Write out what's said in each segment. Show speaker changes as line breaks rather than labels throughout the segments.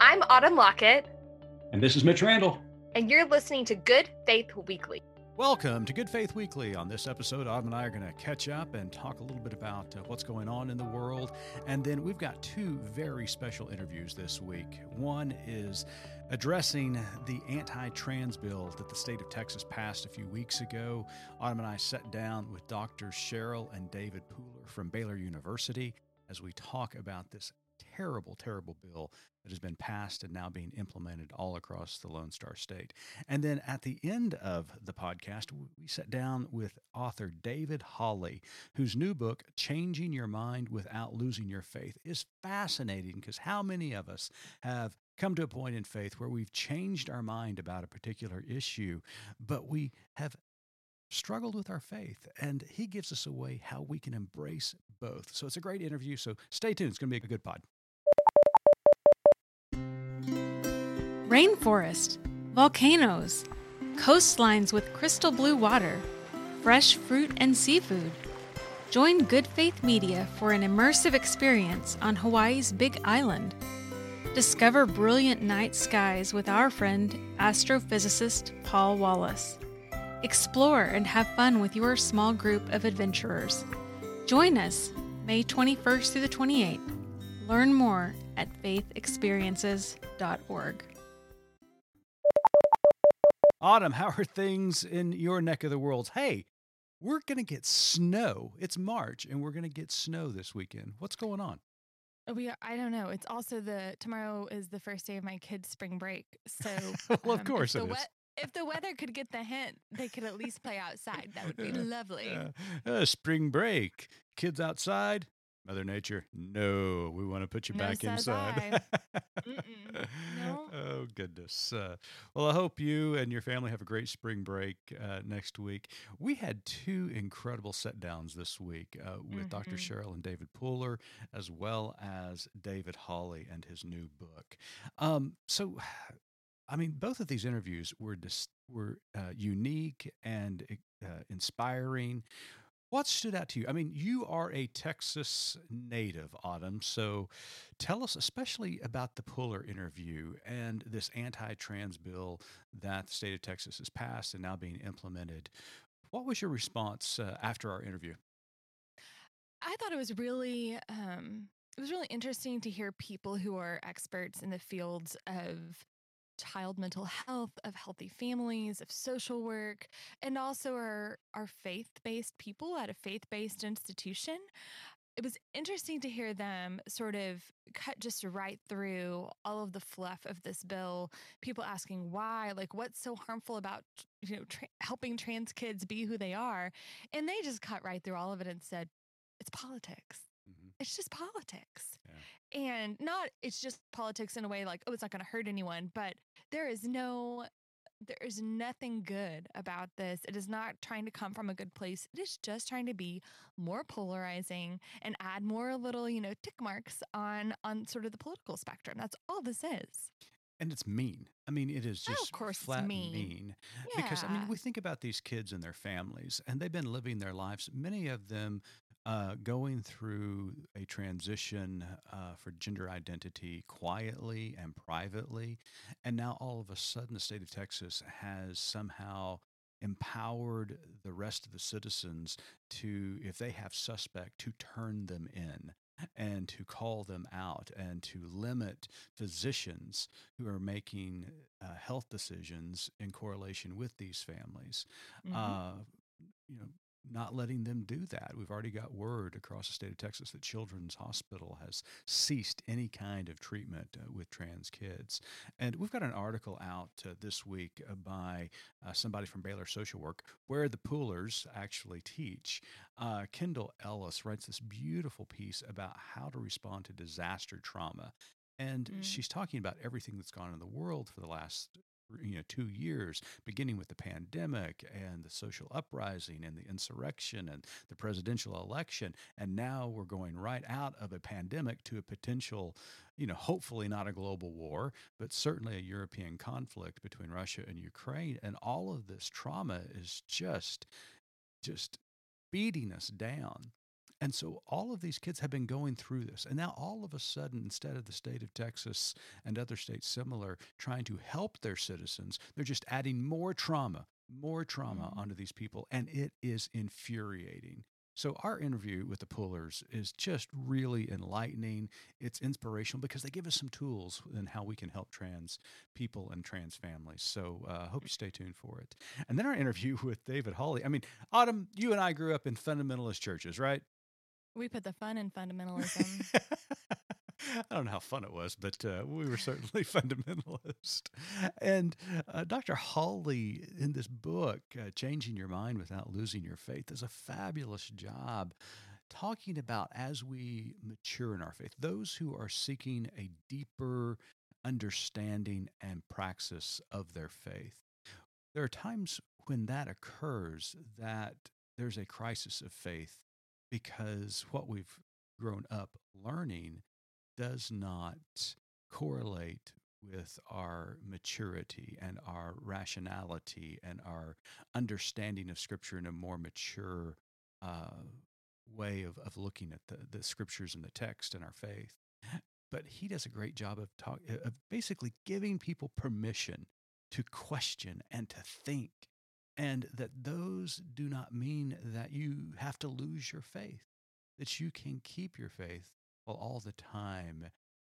I'm Autumn Lockett,
And this is Mitch Randall.
and you're listening to Good Faith Weekly.
Welcome to Good Faith Weekly. On this episode, Autumn and I are going to catch up and talk a little bit about uh, what's going on in the world. And then we've got two very special interviews this week. One is addressing the anti trans bill that the state of Texas passed a few weeks ago. Autumn and I sat down with Drs. Cheryl and David Pooler from Baylor University as we talk about this terrible, terrible bill that has been passed and now being implemented all across the Lone Star State. And then at the end of the podcast, we sat down with author David Hawley, whose new book, Changing Your Mind Without Losing Your Faith, is fascinating because how many of us have come to a point in faith where we've changed our mind about a particular issue, but we have struggled with our faith and he gives us a way how we can embrace both so it's a great interview so stay tuned it's going to be a good pod
Rainforest, volcanoes, coastlines with crystal blue water, fresh fruit and seafood. Join Good Faith Media for an immersive experience on Hawaii's Big Island. Discover brilliant night skies with our friend, astrophysicist Paul Wallace. Explore and have fun with your small group of adventurers. Join us May 21st through the 28th. Learn more at faithexperiences.org.
autumn how are things in your neck of the world hey we're going to get snow it's march and we're going to get snow this weekend what's going on
We are, I don't know. It's also the tomorrow is the first day of my kids' spring break. So
well of
um,
course
if
it
the, if the weather could get the hint, they could at least play outside. That would be
Uh,
lovely.
Uh, uh, spring break kids outside mother nature no we want to put you
No,
back inside
No.
oh goodness uh, well i hope you and your family have a great spring break uh, next week we had two incredible set downs this week uh, with dr
Mhm.
cheryl and david pooler as well as david hawley and his new book um, so I mean, both of these interviews were dis- were uh, unique and uh, inspiring. What stood out to you? I mean, you are a Texas native, Autumn. So tell us, especially about the Pooler interview and this anti trans bill that the state of Texas has passed and now being implemented. What was your response uh, after our interview?
I thought it was really um, it was really interesting to hear people who are experts in the fields of child mental health, of healthy families, of social work, and also are are faith-based people at a faith-based institution. It was interesting to hear them sort of cut just right through all of the fluff of this bill. People asking why, like what's so harmful about you know tra- helping trans kids be who they are, and they just cut right through all of it and said it's politics. It's just politics. And not it's just politics in a way like, oh, it's not going to hurt anyone, but there is no there is nothing good about this. It is not trying to come from a good place. It is just trying to be more polarizing and add more little, you know, tick marks on on sort of the political spectrum. That's all this is.
And it's mean. I mean, it is
Oh, of course
flat
mean.
Because I mean, we think about these kids and their families, and they've been living their lives. Many of them uh, going through a transition uh, for gender identity quietly and privately, and now all of a sudden, the state of Texas has somehow empowered the rest of the citizens to, if they have suspect, to turn them in and to call them out and to limit physicians who are making uh, health decisions in correlation with these families.
Mhm.
Uh, you know, not letting them do that. We've already got word across the state of Texas that Children's Hospital has ceased any kind of treatment uh, with trans kids. And we've got an article out uh, this week uh, by uh, somebody from Baylor Social Work where the poolers actually teach. Uh, Kendall Ellis writes this beautiful piece about how to respond to disaster trauma. And
Mm.
she's talking about everything that's gone in the world for the last you know two years beginning with the pandemic and the social uprising and the insurrection and the presidential election and now we're going right out of a pandemic to a potential you know hopefully not a global war but certainly a european conflict between russia and ukraine and all of this trauma is just just beating us down And so all of these kids have been going through this. And now all of a sudden, instead of the state of Texas and other states similar trying to help their citizens, they're just adding more trauma, more trauma
Mm-hmm.
onto these people. And it is infuriating. So our interview with the Poolers is just really enlightening. It's inspirational because they give us some tools in how we can help trans people and trans families. So I uh, hope you stay tuned for it. And then our interview with David Hawley. I mean, Autumn, you and I grew up in fundamentalist churches, right?
We put the fun in fundamentalism.
I don't know how fun it was, but uh, we were certainly fundamentalist. And uh, Dr. Hawley, in this book, uh, Changing Your Mind Without Losing Your Faith, does a fabulous job talking about as we mature in our faith, those who are seeking a deeper understanding and praxis of their faith. There are times when that occurs that there's a crisis of faith because what we've grown up learning does not correlate with our maturity and our rationality and our understanding of Scripture in a more mature uh, way of, of looking at the, the Scriptures and the text and our faith. But he does a great job of talk, of basically giving people permission to question and to think, and that those do not mean that you have to lose your faith, that you can keep your faith while all the time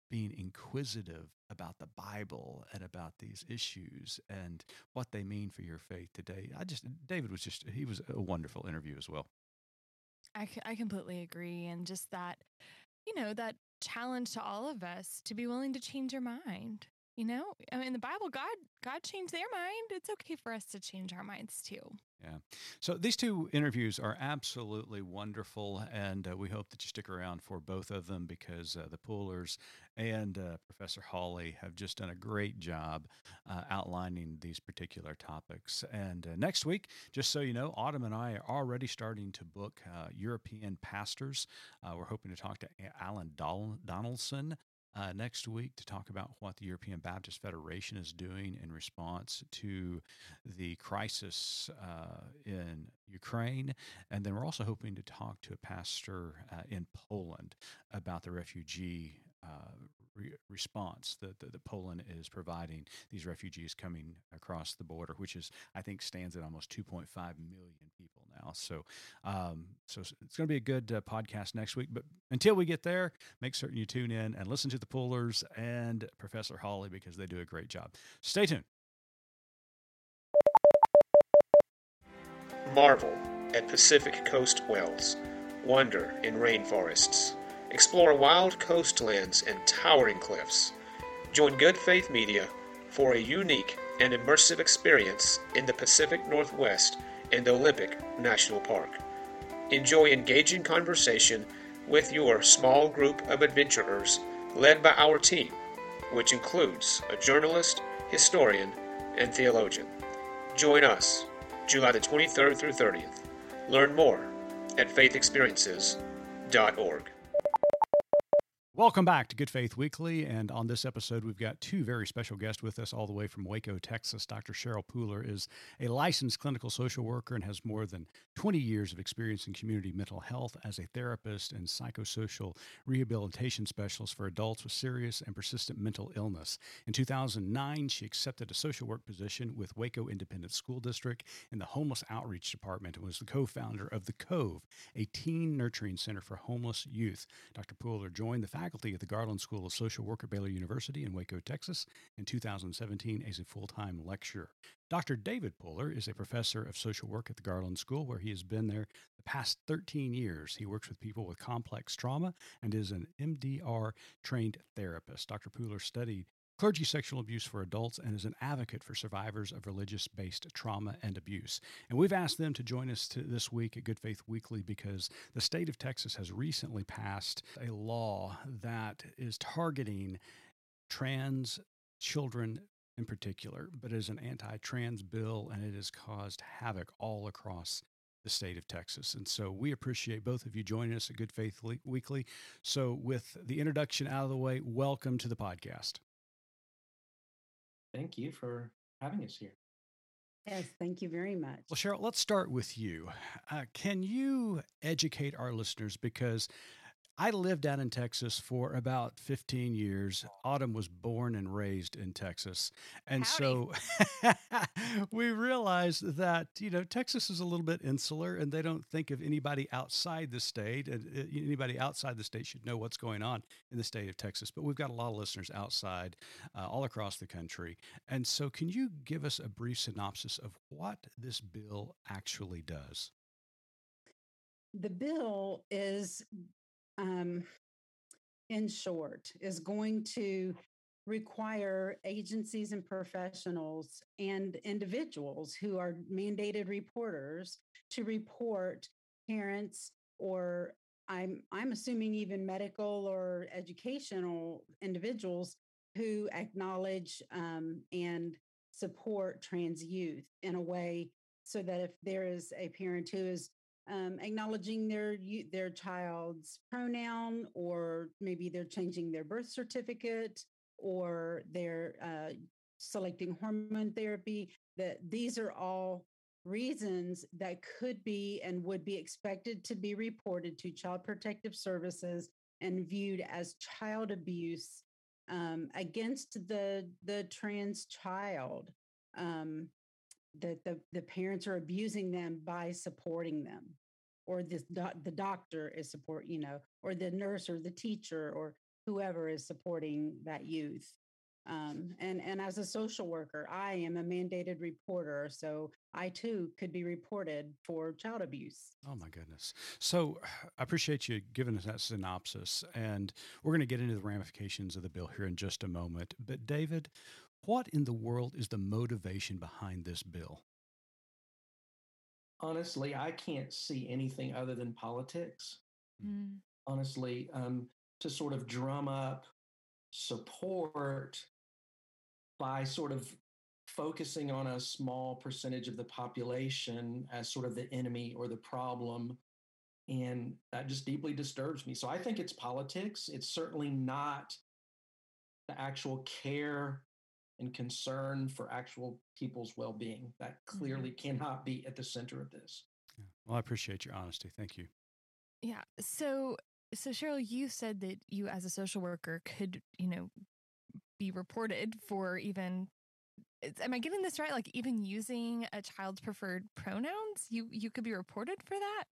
being inquisitive about the Bible and about these issues and what they mean for your faith today. I just, David was just, he was a wonderful interview as well.
I, I completely agree. And just that, you know, that challenge to all of us to be willing to change our mind. You know, I mean, the Bible, God, God changed their mind. It's okay for us to change our minds too.
Yeah. So these two interviews are absolutely wonderful, and uh, we hope that you stick around for both of them because uh, the Poolers and uh, Professor Hawley have just done a great job uh, outlining these particular topics. And uh, next week, just so you know, Autumn and I are already starting to book uh, European pastors. We're hoping to talk to Alan Don- Donaldson uh, next week to talk about what the European Baptist Federation is doing in response to the crisis uh, in Ukraine. And then we're also hoping to talk to a pastor uh, in Poland about the refugee. Uh, re- response that, that, that Poland is providing these refugees coming across the border, which is I think stands at almost 2.5 million people now. So, um, so it's going to be a good uh, podcast next week. But until we get there, make certain you tune in and listen to the Poolers and Professor Hawley because they do a great job. Stay tuned.
Marvel at Pacific Coast Wells. Wonder in rainforests. Explore wild coastlands and towering cliffs. Join Good Faith Media for a unique and immersive experience in the Pacific Northwest and Olympic National Park. Enjoy engaging conversation with your small group of adventurers led by our team, which includes a journalist, historian, and theologian. Join us July the 23rd through 30th. Learn more at faithexperiences.org.
Welcome back to Good Faith Weekly. And on this episode, we've got two very special guests with us all the way from Waco, Texas. Dr. Cheryl Pooler is a licensed clinical social worker and has more than 20 years of experience in community mental health as a therapist and psychosocial rehabilitation specialist for adults with serious and persistent mental illness. In 2009, she accepted a social work position with Waco Independent School District in the Homeless Outreach Department and was the co founder of The Cove, a teen nurturing center for homeless youth. Dr. Pooler joined the faculty at the Garland School of Social Work at Baylor University in Waco, Texas in 2017 as a full time lecturer. Dr. David Pooler is a professor of social work at the Garland School, where he has been there the past 13 years. He works with people with complex trauma and is an EMDR trained therapist. Dr. Pooler studied clergy sexual abuse for adults and is an advocate for survivors of religious based trauma and abuse. And we've asked them to join us to this week at Good Faith Weekly because the state of Texas has recently passed a law that is targeting trans children in particular, but it is an anti trans bill and it has caused havoc all across the state of Texas. And so we appreciate both of you joining us at Good Faith Weekly. So, with the introduction out of the way, welcome to the podcast.
Thank you for having us here. Yes, thank you very much.
Well, Cheryl, let's start with you. Uh, can you educate our listeners? Because I lived down in Texas for about 15 years. Autumn was born and raised in Texas. And so we realized that, you know, Texas is a little bit insular and they don't think of anybody outside the state. Uh, anybody outside the state should know what's going on in the state of Texas. But we've got a lot of listeners outside, uh, all across the country. And so, can you give us a brief synopsis of what this bill actually does?
The bill is um, in short, is going to require agencies and professionals and individuals who are mandated reporters to report parents or I'm I'm assuming even medical or educational individuals who acknowledge um, and support trans youth in a way so that if there is a parent who is um, acknowledging their their child's pronoun, or maybe they're changing their birth certificate, or they're uh, selecting hormone therapy. That these are all reasons that could be and would be expected to be reported to Child Protective Services and viewed as child abuse um, against the the trans child. Um, that the, the parents are abusing them by supporting them or this do- the doctor is support you know or the nurse or the teacher or whoever is supporting that youth. Um, and and as a social worker i am a mandated reporter so i too could be reported for child abuse.
Oh my goodness. So i appreciate you giving us that synopsis and we're going to get into the ramifications of the bill here in just a moment. But david what in the world is the motivation behind this bill?
Honestly, I can't see anything other than politics. Mm. Honestly, um, to sort of drum up support by sort of focusing on a small percentage of the population as sort of the enemy or the problem. And that just deeply disturbs me. So I think it's politics. It's certainly not the actual care and concern for actual people's well-being that clearly mm-hmm. cannot be at the center of this.
Yeah. well i appreciate your honesty. Thank you.
Yeah. So so cheryl you said that you as a social worker could you know be reported for even am i getting this right? Like even using a child's preferred pronouns you you could be reported for that?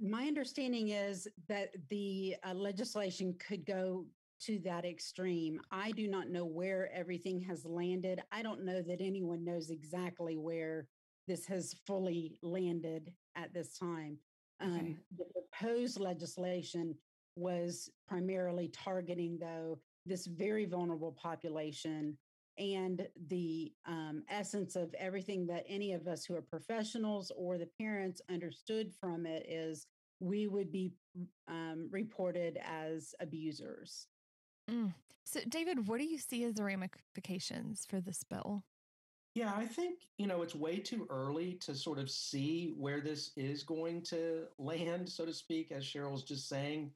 My understanding is that the uh, legislation could go to that extreme. I do not know where everything has landed. I don't know that anyone knows exactly where this has fully landed at this time. Um, okay. The proposed legislation was primarily targeting, though, this very vulnerable population. And the um, essence of everything that any of us who are professionals or the parents understood from it is we would be um, reported as abusers.
Mm. So, David, what do you see as the ramifications for this bill?
Yeah, I think, you know, it's way too early to sort of see where this is going to land, so to speak, as Cheryl's just saying.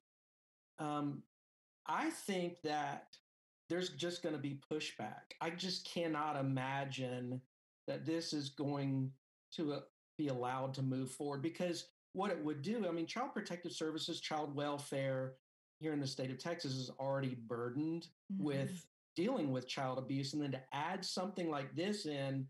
Um, I think that there's just going to be pushback. I just cannot imagine that this is going to uh, be allowed to move forward because what it would do, I mean, Child Protective Services, child welfare, here in the state of Texas is already burdened mm-hmm. with dealing with child abuse. And then to add something like this in,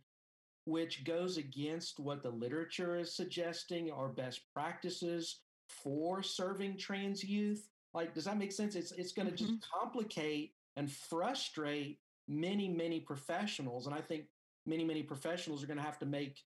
which goes against what the literature is suggesting are best practices for serving trans youth. Like, does that make sense? It's it's going to mm-hmm. just complicate and frustrate many, many professionals. And I think many, many professionals are going to have to make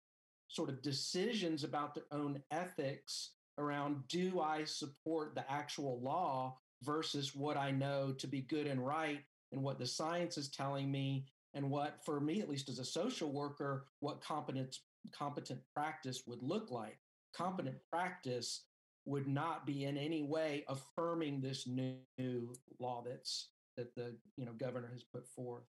sort of decisions about their own ethics around do I support the actual law versus what I know to be good and right and what the science is telling me and what for me at least as a social worker what competent competent practice would look like. Competent practice would not be in any way affirming this new, new law that's that the you know governor has put forth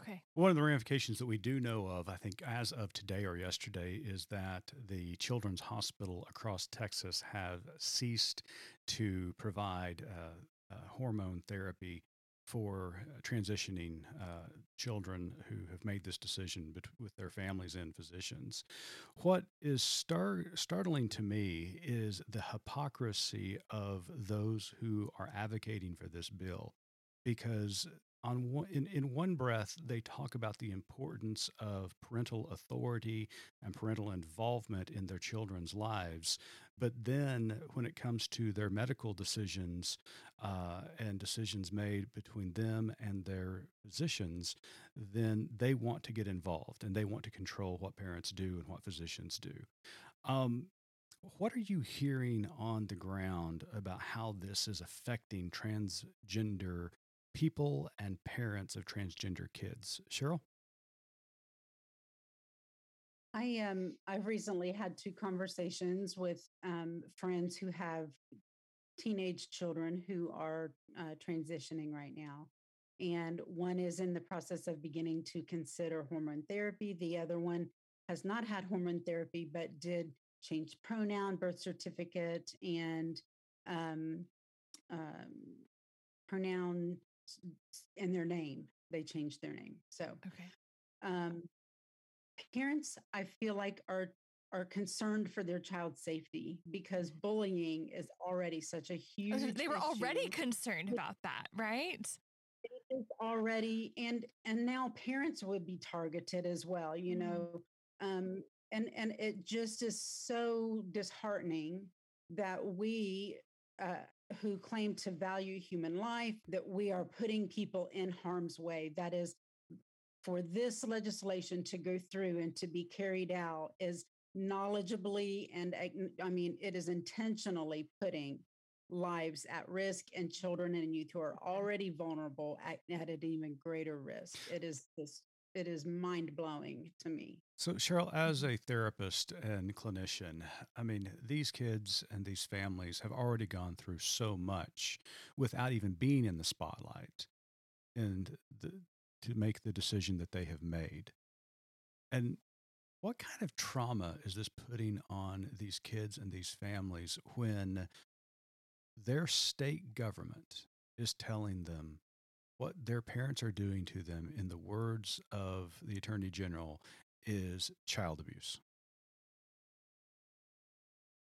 Okay.
One of the ramifications that we do know of, I think, as of today or yesterday, is that the Children's Hospital across Texas have ceased to provide uh, uh, hormone therapy for uh, transitioning uh, children who have made this decision bet- with their families and physicians. What is star- startling to me is the hypocrisy of those who are advocating for this bill, because on one, in, in one breath, they talk about the importance of parental authority and parental involvement in their children's lives. But then, when it comes to their medical decisions uh, and decisions made between them and their physicians, then they want to get involved and they want to control what parents do and what physicians do. Um, what are you hearing on the ground about how this is affecting transgender people and parents of transgender kids. Cheryl?
I um I've recently had two conversations with um, friends who have teenage children who are uh, transitioning right now, and one is in the process of beginning to consider hormone therapy. The other one has not had hormone therapy but did change pronoun, birth certificate, and um, um, pronoun in their name. They changed their name. So,
okay.
Um, parents, I feel like are are concerned for their child's safety because mm-hmm. bullying is already such a huge.
They were already concerned about that, right?
It is already, and and now parents would be targeted as well. You mm-hmm. know, um, and and it just is so disheartening that we uh, who claim to value human life, that we are putting people in harm's way. That is, for this legislation to go through and to be carried out is knowledgeably and I mean, it is intentionally putting lives at risk and children and youth who are already vulnerable at, at an even greater risk. It is this it is mind blowing to me.
So, Cheryl, as mm-hmm. a therapist and clinician, I mean, these kids and these families have already gone through so much without even being in the spotlight and the, to make the decision that they have made. And what kind of trauma is this putting on these kids and these families when their state government is telling them what their parents are doing to them, in the words of the Attorney General, is child abuse.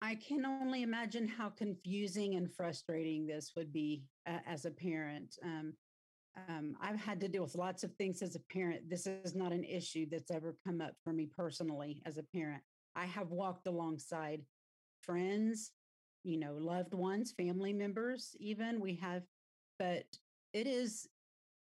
I can only imagine how confusing and frustrating this would be uh, as a parent. Um, um, I've had to deal with lots of things as a parent. This is not an issue that's ever come up for me personally as a parent. I have walked alongside friends, you know, loved ones, family members, even we have, but it is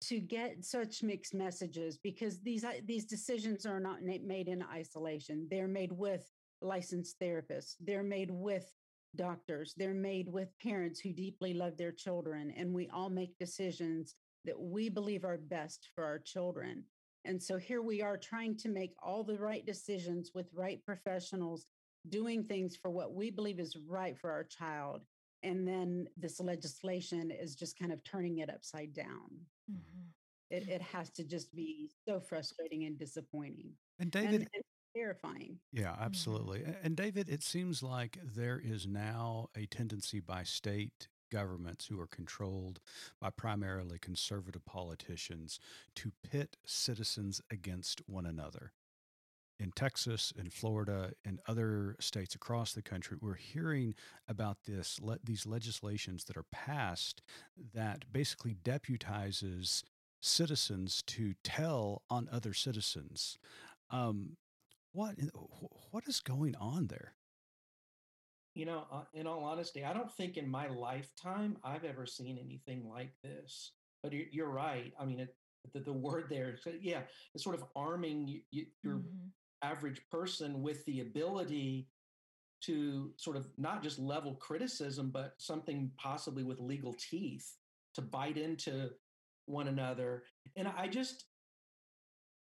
to get such mixed messages because these uh, these decisions are not made in isolation. They're made with licensed therapists. They're made with doctors. They're made with parents who deeply love their children and we all make decisions that we believe are best for our children. And so here we are trying to make all the right decisions with right professionals doing things for what we believe is right for our child and then this legislation is just kind of turning it upside down. Mm-hmm. It, it has to just be so frustrating and disappointing.
And David, and, and
terrifying.
Yeah, mm-hmm. absolutely. Mm-hmm. And David, it seems like there is now a tendency by state governments who are controlled by primarily conservative politicians to pit citizens against one another in Texas, in Florida, and other states across the country, we're hearing about this le- these legislations that are passed that basically deputizes citizens to tell on other citizens. Um, what what is going on there?
You know, uh, in all honesty, I don't think in my lifetime I've ever seen anything like this. But you're, you're right. I mean, it, the, the word there, yeah, it's sort of arming you, you, your mm-hmm average person with the ability to sort of not just level criticism, but something possibly with legal teeth to bite into one another. And I just,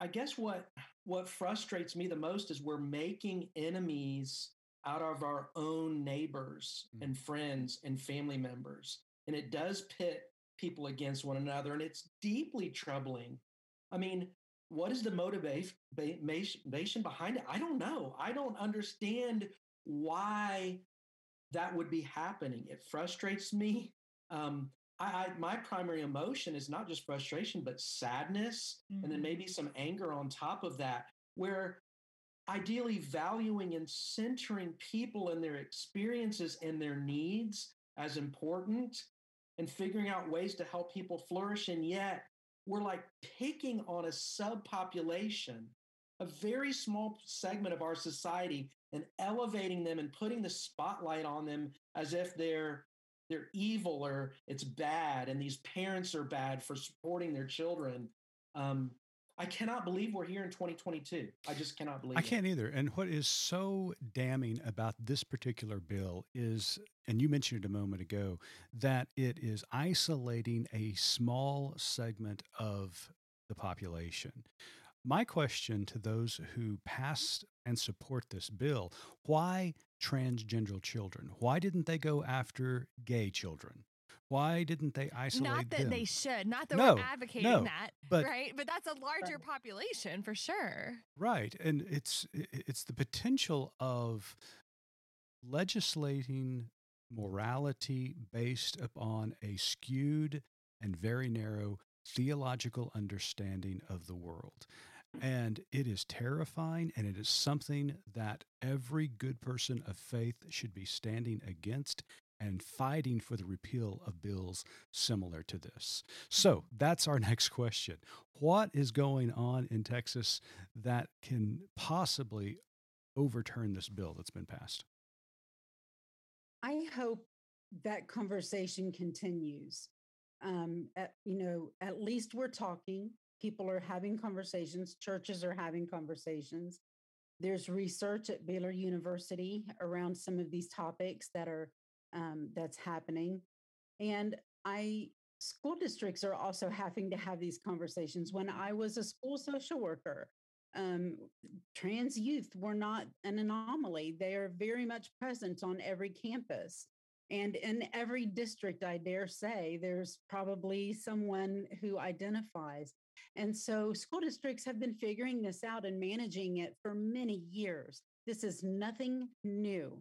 I guess what what frustrates me the most is we're making enemies out of our own neighbors mm. and friends and family members, and it does pit people against one another, and it's deeply troubling. I mean, what is the motivation behind it? I don't know. I don't understand why that would be happening. It frustrates me. Um, I, I, my primary emotion is not just frustration, but sadness, mm-hmm. and then mm-hmm. maybe some anger on top of that, where ideally valuing and centering people and their experiences and their needs as important and figuring out ways to help people flourish. And yet we're like picking on a subpopulation, a very small segment of our society, and elevating them and putting the spotlight on them as if they're they're evil or it's bad and these parents are bad for supporting their children. Um, i cannot believe we're here in 2022 i just cannot believe
i
it.
can't either and what is so damning about this particular bill is and you mentioned it a moment ago that it is isolating a small segment of the population my question to those who pass and support this bill why transgender children? Why didn't they go after gay children? Why didn't they isolate
Not that
them?
they should. Not that
no,
we're advocating
no,
that,
but,
right? But that's a larger population for sure.
Right, and it's it's the potential of legislating morality based upon a skewed and very narrow theological understanding of the world. And it is terrifying, and it is something that every good person of faith should be standing against and fighting for the repeal of bills similar to this. So that's our next question. What is going on in Texas that can possibly overturn this bill that's been passed?
I hope that conversation continues. Um, at, you know, at least we're talking people are having conversations, churches are having conversations. There's research at Baylor University around some of these topics that are um, that's happening, and I school districts are also having to have these conversations. When I was a school social worker, um, trans youth were not an anomaly. They are very much present on every campus. And in every district, I dare say, there's probably someone who identifies. And so school districts have been figuring this out and managing it for many years. This is nothing new.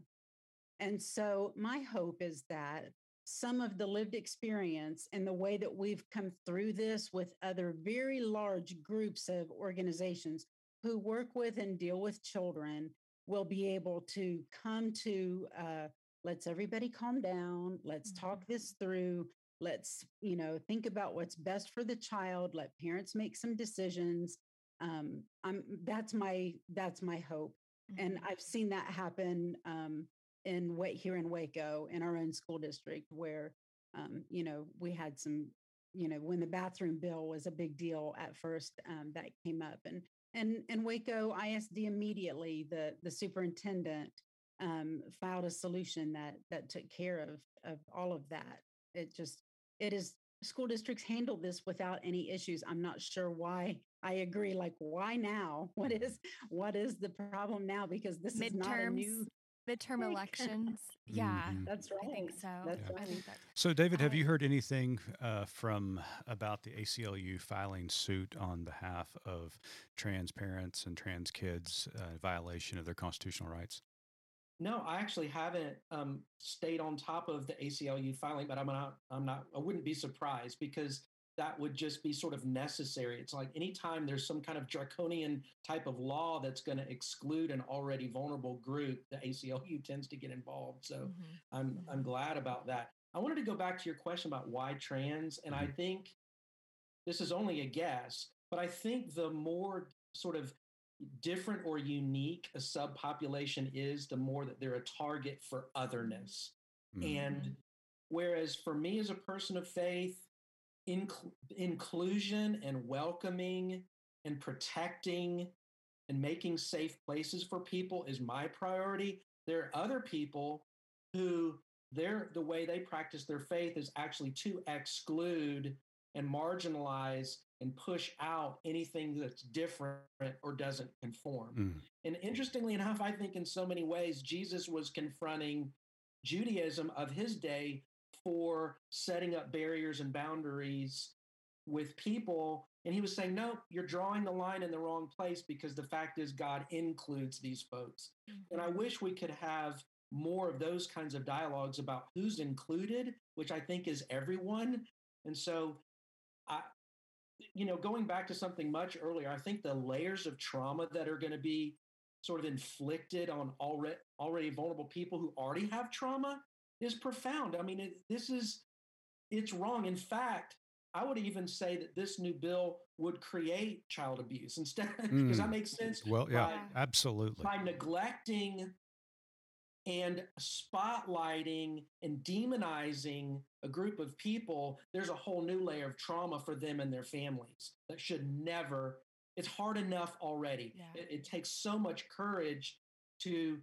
And so my hope is that some of the lived experience and the way that we've come through this with other very large groups of organizations who work with and deal with children will be able to come to uh, let's everybody calm down. Let's talk mm-hmm. this through. Let's you know think about what's best for the child. Let parents make some decisions. Um i'm that's my that's my hope. Mm-hmm. and i've seen that happen um in what here in waco in our own school district where um you know we had some you know when the bathroom bill was a big deal at first um, that came up and and and waco isd immediately the the superintendent um, filed a solution that that took care of of all of that it just it is school districts handle this without any issues. I'm not sure why. I agree. Like, why now? What is what is the problem now? Because this
Midterms,
is not a new
midterm elections. Yeah,
mm-hmm.
that's right.
I think so.
That's
yeah.
right.
That,
so, David, have you heard anything uh, from about the ACLU filing suit on behalf of trans parents and trans kids uh, violation of their constitutional rights?
No, I actually haven't um, stayed on top of the ACLU filing, but I'm not. I'm not. I wouldn't be surprised because that would just be sort of necessary. It's like anytime there's some kind of draconian type of law that's going to exclude an already vulnerable group, the ACLU tends to get involved. So mm-hmm. I'm mm-hmm. I'm glad about that. I wanted to go back to your question about why trans, and I mm-hmm. think this is only a guess, but I think the more sort of different or unique a subpopulation is, the more that they're a target for otherness. Mm-hmm. And whereas for me as a person of faith, inc- inclusion and welcoming and protecting and making safe places for people is my priority. There are other people who their the way they practice their faith is actually to exclude and marginalize and push out anything that's different or doesn't conform. Mm. And interestingly enough, I think in so many ways, Jesus was confronting Judaism of his day for setting up barriers and boundaries with people. And he was saying, no, you're drawing the line in the wrong place because the fact is, God includes these folks. Mm-hmm. And I mm-hmm. wish we could have more of those kinds of dialogues about who's included, which I think is everyone. And so, I, you know, going back to something much earlier, I think the layers of trauma that are going to be sort of inflicted on already already vulnerable people who already have trauma is profound. I mean, it, this is it's wrong. In fact, I would even say that this new bill would create child abuse instead. Does mm. that make sense?
Well, yeah, by, absolutely.
By neglecting and spotlighting and demonizing a group of people, there's a whole new layer of trauma for them and their families that should never. It's hard enough already. Yeah. It, it takes so much courage to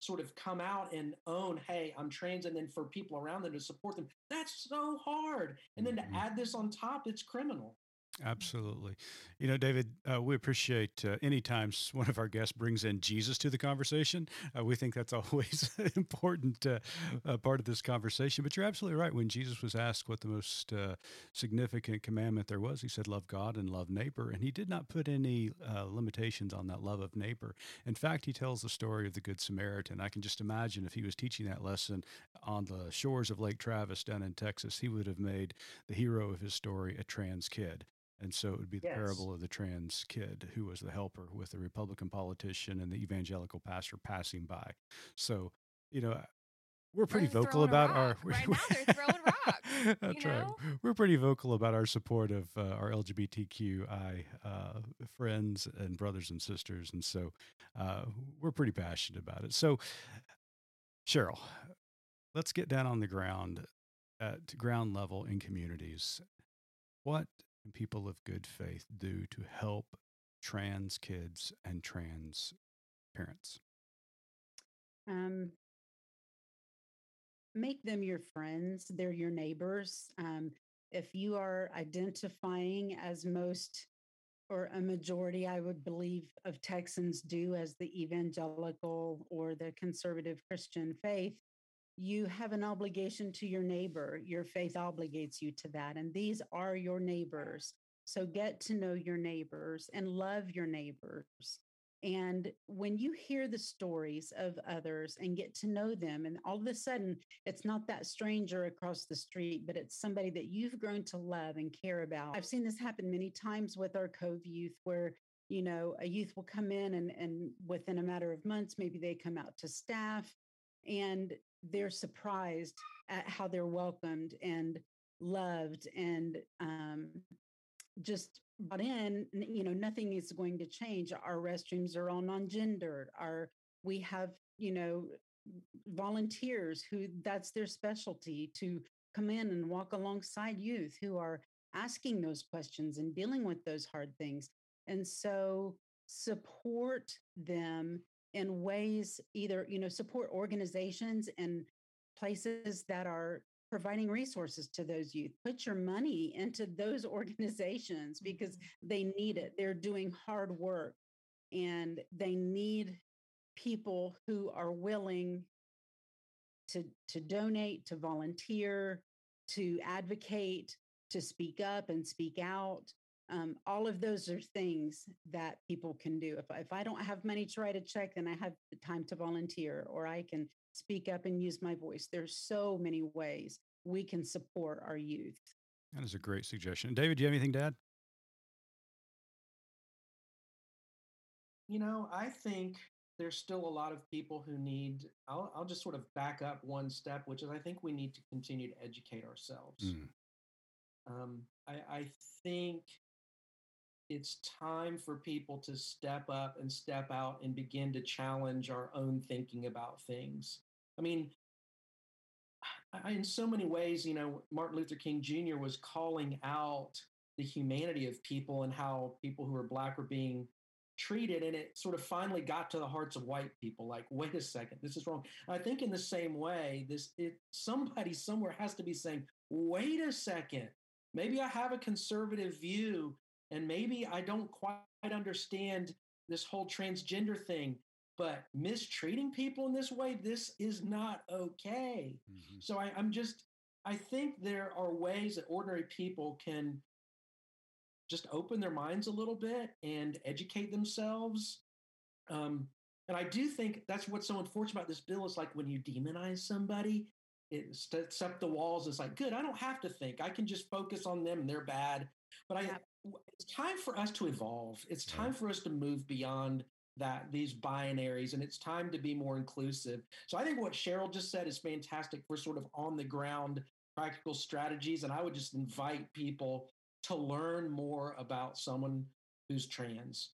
sort of come out and own, hey, I'm trans, and then for people around them to support them. That's so hard. And then mm-hmm. to add this on top, it's criminal.
Absolutely. You know, David, uh, we appreciate uh, any times one of our guests brings in Jesus to the conversation. Uh, we think that's always an important uh, uh, part of this conversation. But you're absolutely right. When Jesus was asked what the most uh, significant commandment there was, he said, Love God and love neighbor. And he did not put any limitations on that love of neighbor. In fact, he tells the story of the Good Samaritan. I can just imagine if he was teaching that lesson on the shores of Lake Travis down in Texas, he would have made the hero of his story a trans kid. And so it would be the yes. parable of the trans kid who was the helper with the Republican politician and the evangelical pastor passing by. So, you know, we're pretty
we're
vocal about
our. Right now, they're throwing rocks.
That's right. We're pretty vocal about our support of uh, our LGBTQI uh, friends and brothers and sisters, and so uh, we're pretty passionate about it. So, Cheryl, let's get down on the ground at ground level in communities. What and people of good faith do to help trans kids and trans parents?
Um, make them your friends, they're your neighbors. Um, if you are identifying as most or a majority, I would believe, of Texans do as the evangelical or the conservative Christian faith, you have an obligation to your neighbor. Your faith obligates you to that. And these are your neighbors. So get to know your neighbors and love your neighbors. And when you hear the stories of others and get to know them, and all of a sudden it's not that stranger across the street, but it's somebody that you've grown to love and care about. I've seen this happen many times with our Cove youth, where you know a youth will come in and, and within a matter of months, maybe they come out to staff and they're surprised at how they're welcomed and loved and um, just brought in you know nothing is going to change. Our restrooms are all non-gendered. Our we have you know volunteers who that's their specialty to come in and walk alongside youth who are asking those questions and dealing with those hard things. And so support them in ways either you know support organizations and places that are providing resources to those youth. Put your money into those organizations because mm-hmm. they need it. They're doing hard work and they need people who are willing to to donate to volunteer to advocate to speak up and speak out um, all of those are things that people can do. If, if I don't have money to write a check, then I have the time to volunteer or I can speak up and use my voice. There's so many ways we can support our youth.
That is a great suggestion. David, do you have anything to add?
You know, I think there's still a lot of people who need, I'll, I'll just sort of back up one step, which is I think we need to continue to educate ourselves. Mm. Um, I, I think it's time for people to step up and step out and begin to challenge our own thinking about things. I mean, I, in so many ways, you know, Martin Luther King Jr. was calling out the humanity of people and how people who are black were being treated and it sort of finally got to the hearts of white people like wait a second this is wrong i think in the same way this it somebody somewhere has to be saying wait a second maybe i have a conservative view and maybe I don't quite understand this whole transgender thing, but mistreating people in this way, this is not okay. Mm-hmm. So I, I'm just, I think there are ways that ordinary people can just open their minds a little bit and educate themselves. Um, And I do think that's what's so unfortunate about this bill is like when you demonize somebody, it sets up the walls. It's like, good, I don't have to think. I can just focus on them and they're bad. But I, it's time for us to evolve. It's time for us to move beyond that these binaries and it's time to be more inclusive. So I think what Cheryl just said is fantastic for sort of on the ground practical strategies. And I would just invite people to learn more about someone who's trans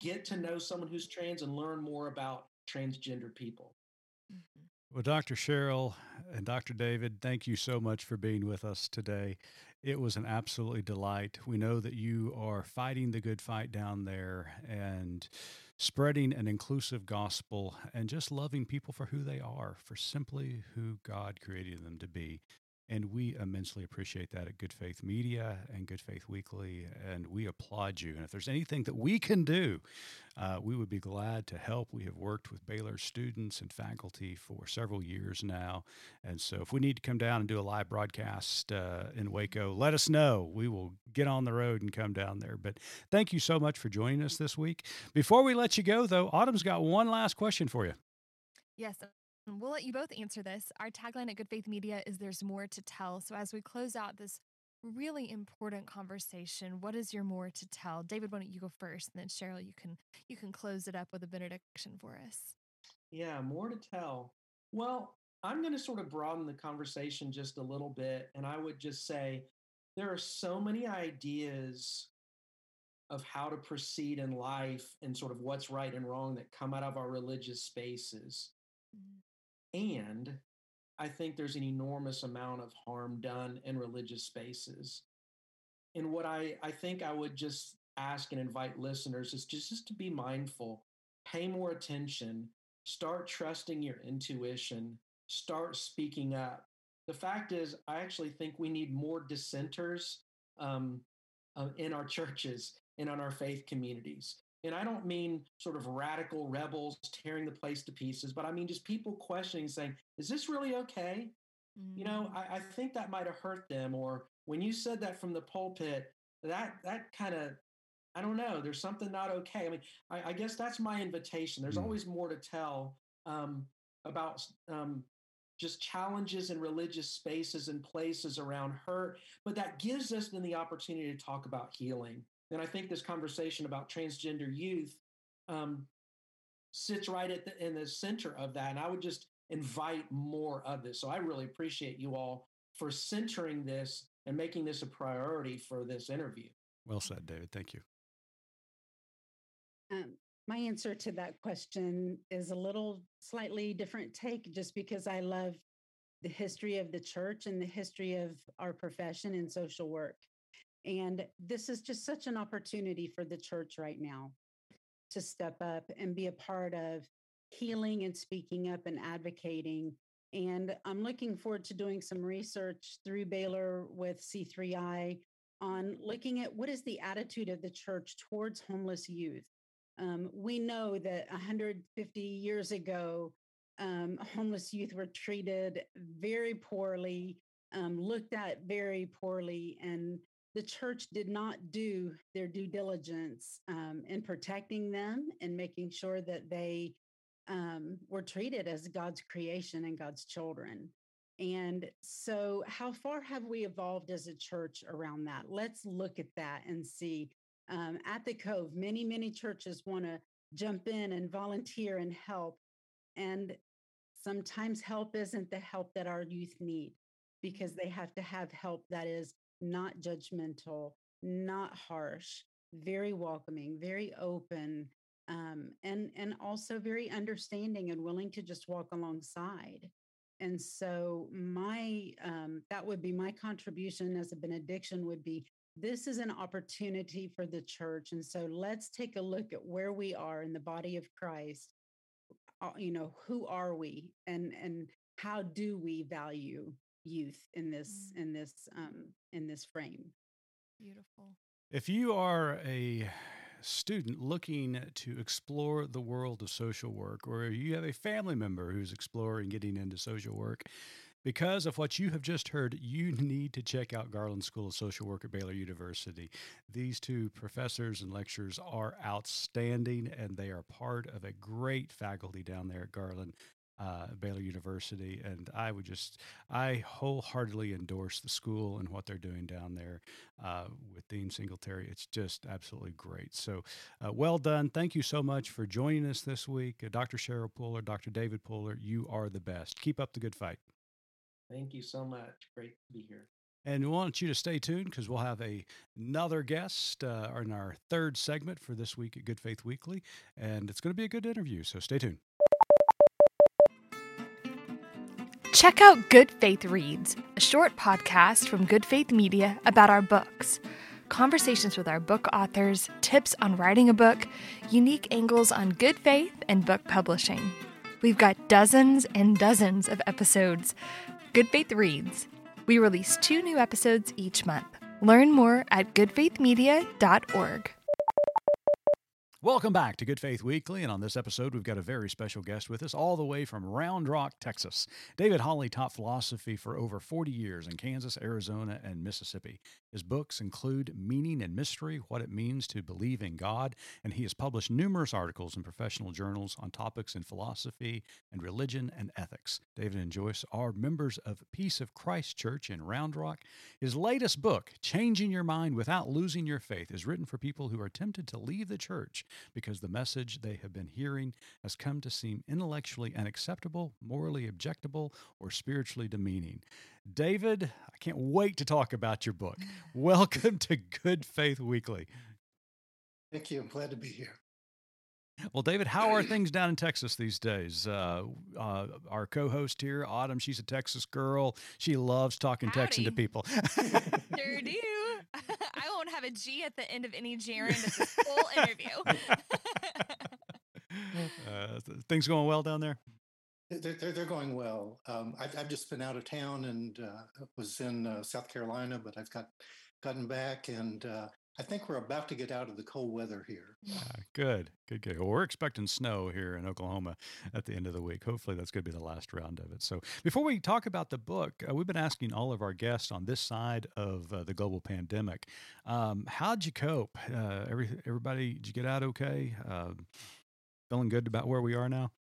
get to know someone who's trans and learn more about transgender people.
Mm-hmm. Well, Dr. Cheryl and Dr. David, thank you so much for being with us today. It was an absolutely delight. We know that you are fighting the good fight down there and spreading an inclusive gospel and just loving people for who they are, for simply who God created them to be. And we immensely appreciate that at Good Faith Media and Good Faith Weekly. And we applaud you. And if there's anything that we can do, uh, we would be glad to help. We have worked with Baylor students and faculty for several years now. And so if we need to come down and do a live broadcast uh, in Waco, let us know. We will get on the road and come down there. But thank you so much for joining us this week. Before we let you go, though, Autumn's got one last question for you.
Yes, We'll let you both answer this. Our tagline at Good Faith Media is There's More to Tell. So, as we close out this really important conversation, what is your more to tell? David, why don't you go first? And then Cheryl, you can you can close it up with a benediction for us.
Yeah, more to tell. Well, I'm going to sort of broaden the conversation just a little bit. And I would just say there are so many ideas of how to proceed in life and sort of what's right and wrong that come out of our religious spaces. Mm-hmm. And I think there's an enormous amount of harm done in religious spaces. And what I, I think I would just ask and invite listeners is just, just to be mindful, pay more attention, start trusting your intuition, start speaking up. The fact is, I actually think we need more dissenters um, uh, in our churches and on our faith communities. And I don't mean sort of radical rebels tearing the place to pieces, but I mean just people questioning, saying, is this really okay? Mm-hmm. You know, mm. I, I think that might have hurt them. Or when you said that from the pulpit, that that kind of I don't know. There's something not okay. I mean, I, I guess that's my invitation. There's mm always more to tell um, about um, just challenges in religious spaces and places around hurt, but that gives us then the opportunity to talk about healing. And I think this conversation about transgender youth um, sits right at the, in the center of that. And I would just invite more of this. So I really appreciate you all for centering this and making this a priority for this interview.
Well said, David. Thank you.
Um, my answer to that question is a little slightly different take just because I love the history of the church and the history of our profession in social work. And this is just such an opportunity for the church right now to step up and be a part of healing and speaking up and advocating. And I'm looking forward to doing some research through Baylor with C3I on looking at what is the attitude of the church towards homeless youth. Um, we know that 150 years ago, um, homeless youth were treated very poorly, um, looked at very poorly, and the church did not do their due diligence um, in protecting them and making sure that they um, were treated as God's creation and God's children. And so, how far have we evolved as a church around that? Let's look at that and see. Um, at the Cove, many, many churches want to jump in and volunteer and help. And sometimes help isn't the help that our youth need because they have to have help that is not judgmental, not harsh, very welcoming, very open, um, and and also very understanding and willing to just walk alongside. And so my um, that would be my contribution as a benediction would be this is an opportunity for the church. And so let's take a look at where we are in the body of Christ. Uh, you know, who are we and and how do we value youth in this mm. in this um, in this frame.
Beautiful.
If you are a student looking to explore the world of social work, or you have a family member who's exploring getting into social work, Because of what you have just heard, you need to check out Garland School of Social Work at Baylor University. These two professors and lecturers are outstanding, and they are part of a great faculty down there at Garland uh, Baylor University, and I would just I wholeheartedly endorse the school and what they're doing down there uh, with Dean Singletary. It's just absolutely great. So, uh, well done. Thank you so much for joining us this week, uh, Dr. Cheryl Pooler, Dr. David Pooler. You are the best. Keep up the good fight.
Thank you so much. Great to be here.
And we want you to stay tuned because we'll have a, another guest uh, in our third segment for this week at Good Faith Weekly. And it's going to be a good interview. So stay tuned.
Check out Good Faith Reads, a short podcast from Good Faith Media about our books. Conversations with our book authors, tips on writing a book, unique angles on good faith and book publishing. We've got dozens and dozens of episodes. Good Faith Reads. We release two new episodes each month. Learn more at goodfaithmedia.org.
Welcome back to Good Faith Weekly. And on this episode, we've got a very special guest with us, all the way from Round Rock, Texas. David Hawley taught philosophy for over 40 years in Kansas, Arizona, and Mississippi. His books include Meaning and Mystery What It Means to Believe in God, and he has published numerous articles in professional journals on topics in philosophy and religion and ethics. David and Joyce are members of Peace of Christ Church in Round Rock. His latest book, Changing Your Mind Without Losing Your Faith, is written for people who are tempted to leave the church because the message they have been hearing has come to seem intellectually unacceptable, morally objectable, or spiritually demeaning. David, I can't wait to talk about your book. Welcome to Good Faith Weekly.
Thank you. I'm glad to be here.
Well, David, how are things down in Texas these days? Uh, uh, our co-host here, Autumn, she's a Texas girl. She loves talking
Howdy.
Texan to people.
Sure do. I won't have a G at the end of any gerund of this whole interview.
uh, th- things going well down there?
They're, they're, they're going well. Um, I've, I've just been out of town and uh, was in uh, South Carolina, but I've got gotten back and uh, I think we're about to get out of the cold weather here.
Uh, good, good, good. Well, we're expecting snow here in Oklahoma at the end of the week. Hopefully, that's going to be the last round of it. So, before we talk about the book, uh, we've been asking all of our guests on this side of uh, the global pandemic, um, how'd you cope? Uh, every everybody, did you get out okay? Uh, feeling good about where we are now?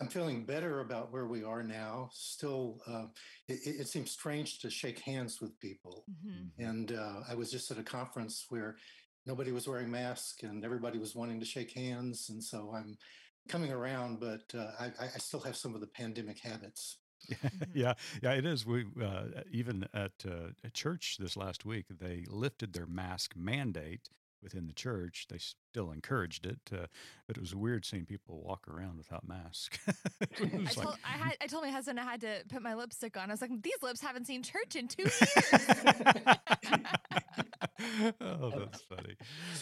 I'm feeling better about where we are now. Still, uh, it, it it seems strange to shake hands with people.
Mhm.
And uh, I was just at a conference where nobody was wearing masks and everybody was wanting to shake hands. And so I'm coming around, but uh, I, I I still have some of the pandemic habits.
yeah, yeah, it is. We uh, even at uh, at church this last week, they lifted their mask mandate within the church. They still encouraged it, uh, but it was weird seeing people walk around without masks.
I
like-
told, I, had, I told my husband I had to put my lipstick on. I was like, these lips haven't seen church in two years.
oh, that's funny.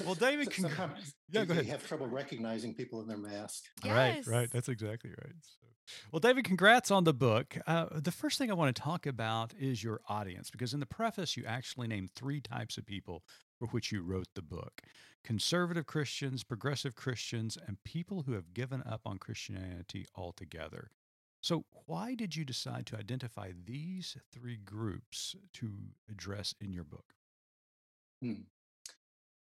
Well, David,
so-
congr-
sometimes
yeah,
you-
go
you
ahead.
have trouble recognizing people in their mask.
Yes. Right,
right.
That's exactly right. So, well, David, congrats on the book. Uh, the first thing I want to talk about is your audience, because in the preface, you actually named three types of people for which you wrote the book conservative Christians, progressive Christians, and people who have given up on Christianity altogether. So, why did you decide to identify these three groups to address in your book?
Hmm.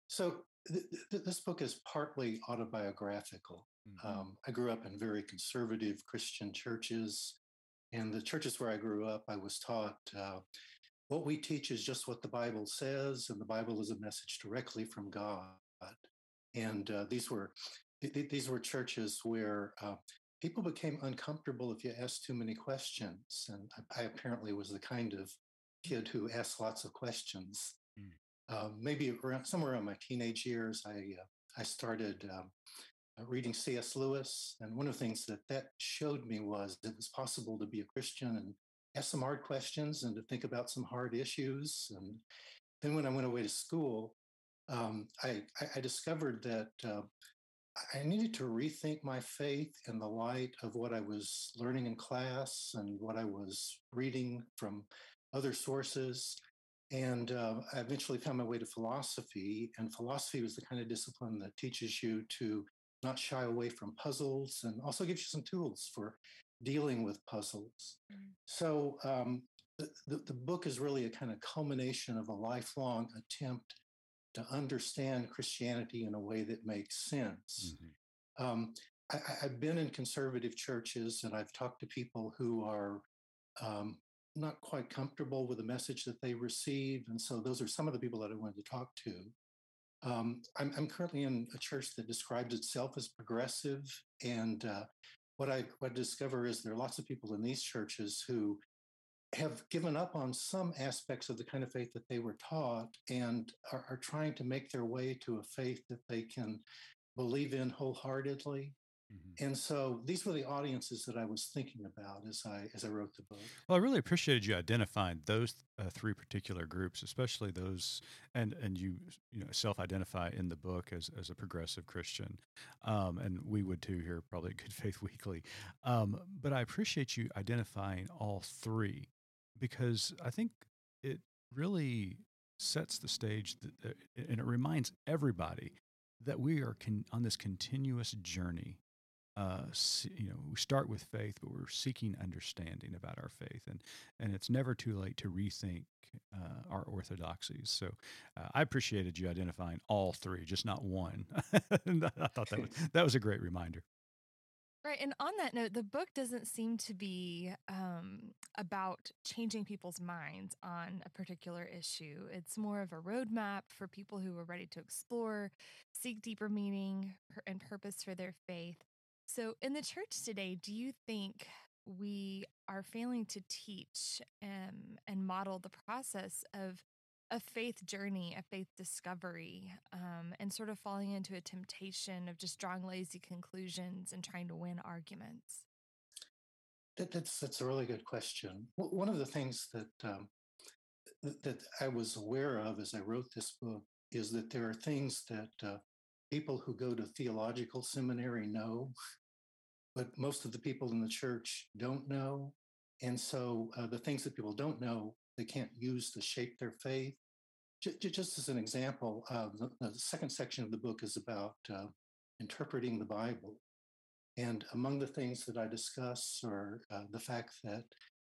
So th- th- this book is partly autobiographical. Um, I grew up in very conservative Christian churches, and the churches where I grew up, I was taught uh, what we teach is just what the Bible says, and the Bible is a message directly from God. And uh, these were th- th- these were churches where uh, people became uncomfortable if you asked too many questions, and I, I apparently was the kind of kid who asked lots of questions. Uh, maybe around somewhere around my teenage years, I uh, I started um, uh, reading C.S. Lewis, and one of the things that that showed me was it was possible to be a Christian and ask some hard questions and to think about some hard issues. And then when I went away to school, um, I, I discovered that uh, I needed to rethink my faith in the light of what I was learning in class and what I was reading from other sources. And uh, I eventually found my way to philosophy. And philosophy was the kind of discipline that teaches you to not shy away from puzzles and also gives you some tools for dealing with puzzles. Mm. So um, the, the, the, book is really a kind of culmination of a lifelong attempt to understand Christianity in a way that makes sense. Mm-hmm. Um, I, have been in conservative churches and I've talked to people who are um, not quite comfortable with the message that they receive. And so those are some of the people that I wanted to talk to. Um, I'm, I'm, currently in a church that describes itself as progressive. And uh, what, I, what I discover is there are lots of people in these churches who have given up on some aspects of the kind of faith that they were taught and are, are trying to make their way to a faith that they can believe in wholeheartedly Mm-hmm. And so these were the audiences that I was thinking about as I as I wrote the book.
Well, I really appreciated you identifying those uh, three particular groups, especially those, and and you you know self-identify in the book as as a progressive Christian, um, and we would too here probably at Good Faith Weekly. Um, but I appreciate you identifying all three because I think it really sets the stage that, uh, and it reminds everybody that we are con- on this continuous journey uh, you know, we start with faith, but we're seeking understanding about our faith, and and it's never too late to rethink uh, our orthodoxies. So, uh, I appreciated you identifying all three, just not one. I thought that was that was a great reminder.
Right. And on that note, the book doesn't seem to be um, about changing people's minds on a particular issue. It's more of a roadmap for people who are ready to explore, seek deeper meaning and purpose for their faith, so, in the church today, do you think we are failing to teach um, and model the process of a faith journey, a faith discovery, um, and sort of falling into a temptation of just drawing lazy conclusions and trying to win arguments?
That, that's that's a really good question. One of the things that um, that I was aware of as I wrote this book is that there are things that uh, people who go to theological seminary know, but most of the people in the church don't know. And so uh, the things that people don't know, they can't use to shape their faith. J- just as an example, uh, the, the, second section of the book is about uh, interpreting the Bible. And among the things that I discuss are uh, the fact that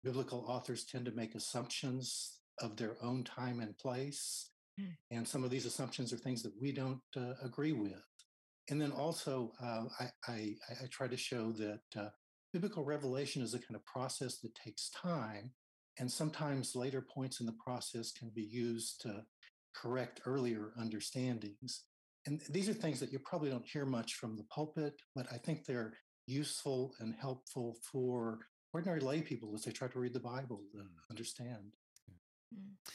biblical authors tend to make assumptions of their own time and place. And some of these assumptions are things that we don't uh, agree with. And then also, uh, I, I, I, try to show that uh, biblical revelation is a kind of process that takes time. And sometimes later points in the process can be used to correct earlier understandings. And these are things that you probably don't hear much from the pulpit, but I think they're useful and helpful for ordinary lay people as they try to read the Bible to mm. understand.
Mm.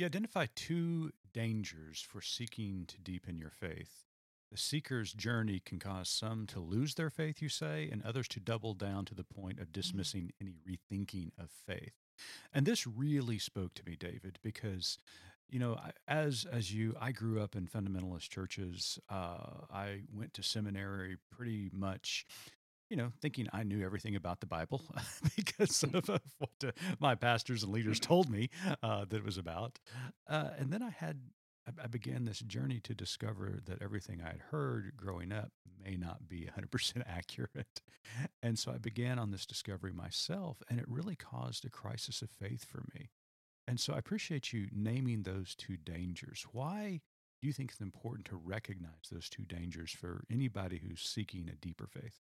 You identify two dangers for seeking to deepen your faith. The seeker's journey can cause some to lose their faith, you say, and others to double down to the point of mm-hmm. dismissing any rethinking of faith. And this really spoke to me, David, because you know, as as you, I grew up in fundamentalist churches. Uh, I went to seminary pretty much you know, thinking I knew everything about the Bible because of, of what uh, my pastors and leaders told me uh, that it was about. Uh, and then I had, I, I began this journey to discover that everything I had heard growing up may not be 100% accurate. And so I began on this discovery myself, and it really caused a crisis of faith for me. And so I appreciate you naming those two dangers. Why do you think it's important to recognize those two dangers for anybody who's seeking a deeper faith?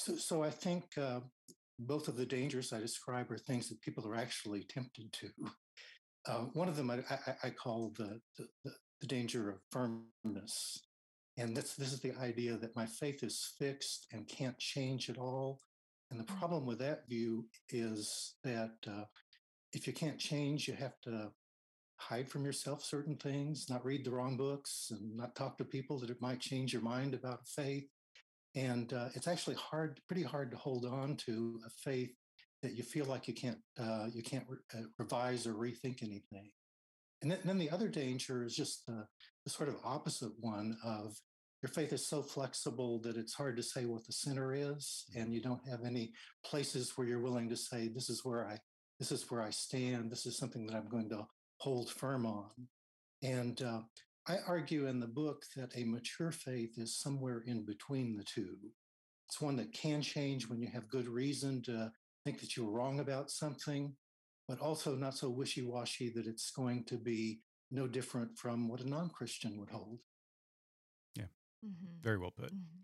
So, so I think uh, both of the dangers I describe are things that people are actually tempted to. Uh, one of them I, I, I call the, the, the danger of firmness. And this, this is the idea that my faith is fixed and can't change at all. And the mm. problem with that view is that uh, if you can't change, you have to hide from yourself certain things, not read the wrong books, and not talk to people that it might change your mind about faith and uh, it's actually hard, pretty hard to hold on to a faith that you feel like you can't uh, you can't re- uh, revise or rethink anything. And then, then, the other danger is just the, the sort of opposite one of your faith is so flexible that it's hard to say what the center is, and you don't have any places where you're willing to say this is where I this is where I stand. This is something that I'm going to hold firm on. And uh, I argue in the book that a mature faith is somewhere in between the two. It's one that can change when you have good reason to think that you're wrong about something, but also not so wishy washy that it's going to be no different from what a non Christian would hold.
Yeah. Mm-hmm. Very well put. Mm-hmm.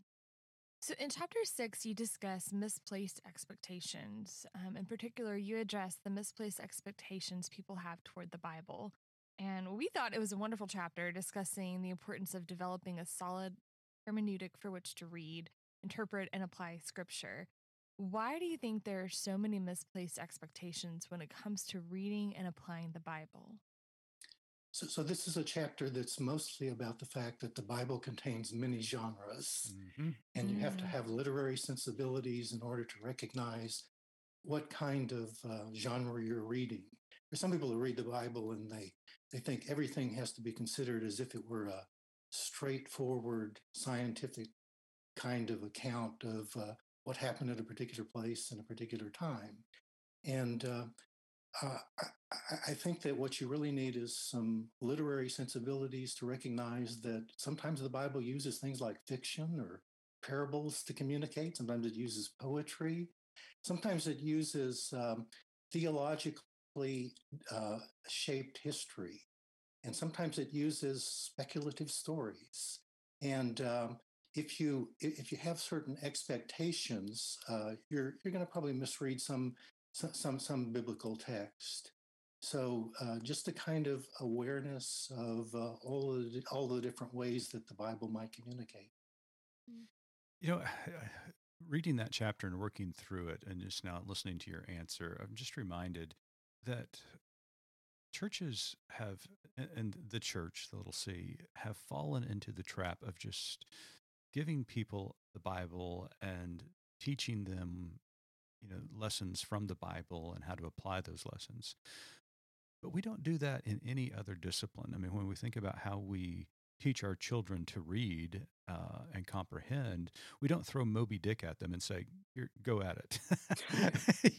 So, in chapter six, you discuss misplaced expectations. Um, in particular, you address the misplaced expectations people have toward the Bible. And we thought it was a wonderful chapter discussing the importance of developing a solid hermeneutic for which to read, interpret, and apply scripture. Why do you think there are so many misplaced expectations when it comes to reading and applying the Bible?
So, so this is a chapter that's mostly about the fact that the Bible contains many genres, mm-hmm. and you have to mm. have literary sensibilities in order to recognize what kind of uh, genre you're reading. There's some people who read the Bible and they they think everything has to be considered as if it were a straightforward scientific kind of account of uh, what happened at a particular place in a particular time. And uh, uh, I, I, think that what you really need is some literary sensibilities to recognize that sometimes the Bible uses things like fiction or parables to communicate. Sometimes it uses poetry. Sometimes it uses um, theologically uh, shaped history. And sometimes it uses speculative stories. And um, if you if you have certain expectations, uh, you're you're going to probably misread some some some biblical text. So uh, just a kind of awareness of uh, all the all the different ways that the Bible might communicate.
Mm. You know, reading that chapter and working through it, and just now listening to your answer, I'm just reminded that churches have, and the church, the little c, have fallen into the trap of just giving people the Bible and teaching them, you know, lessons from the Bible and how to apply those lessons. But we don't do that in any other discipline. I mean, when we think about how we teach our children to read uh, and comprehend, we don't throw Moby Dick at them and say, "Go at it."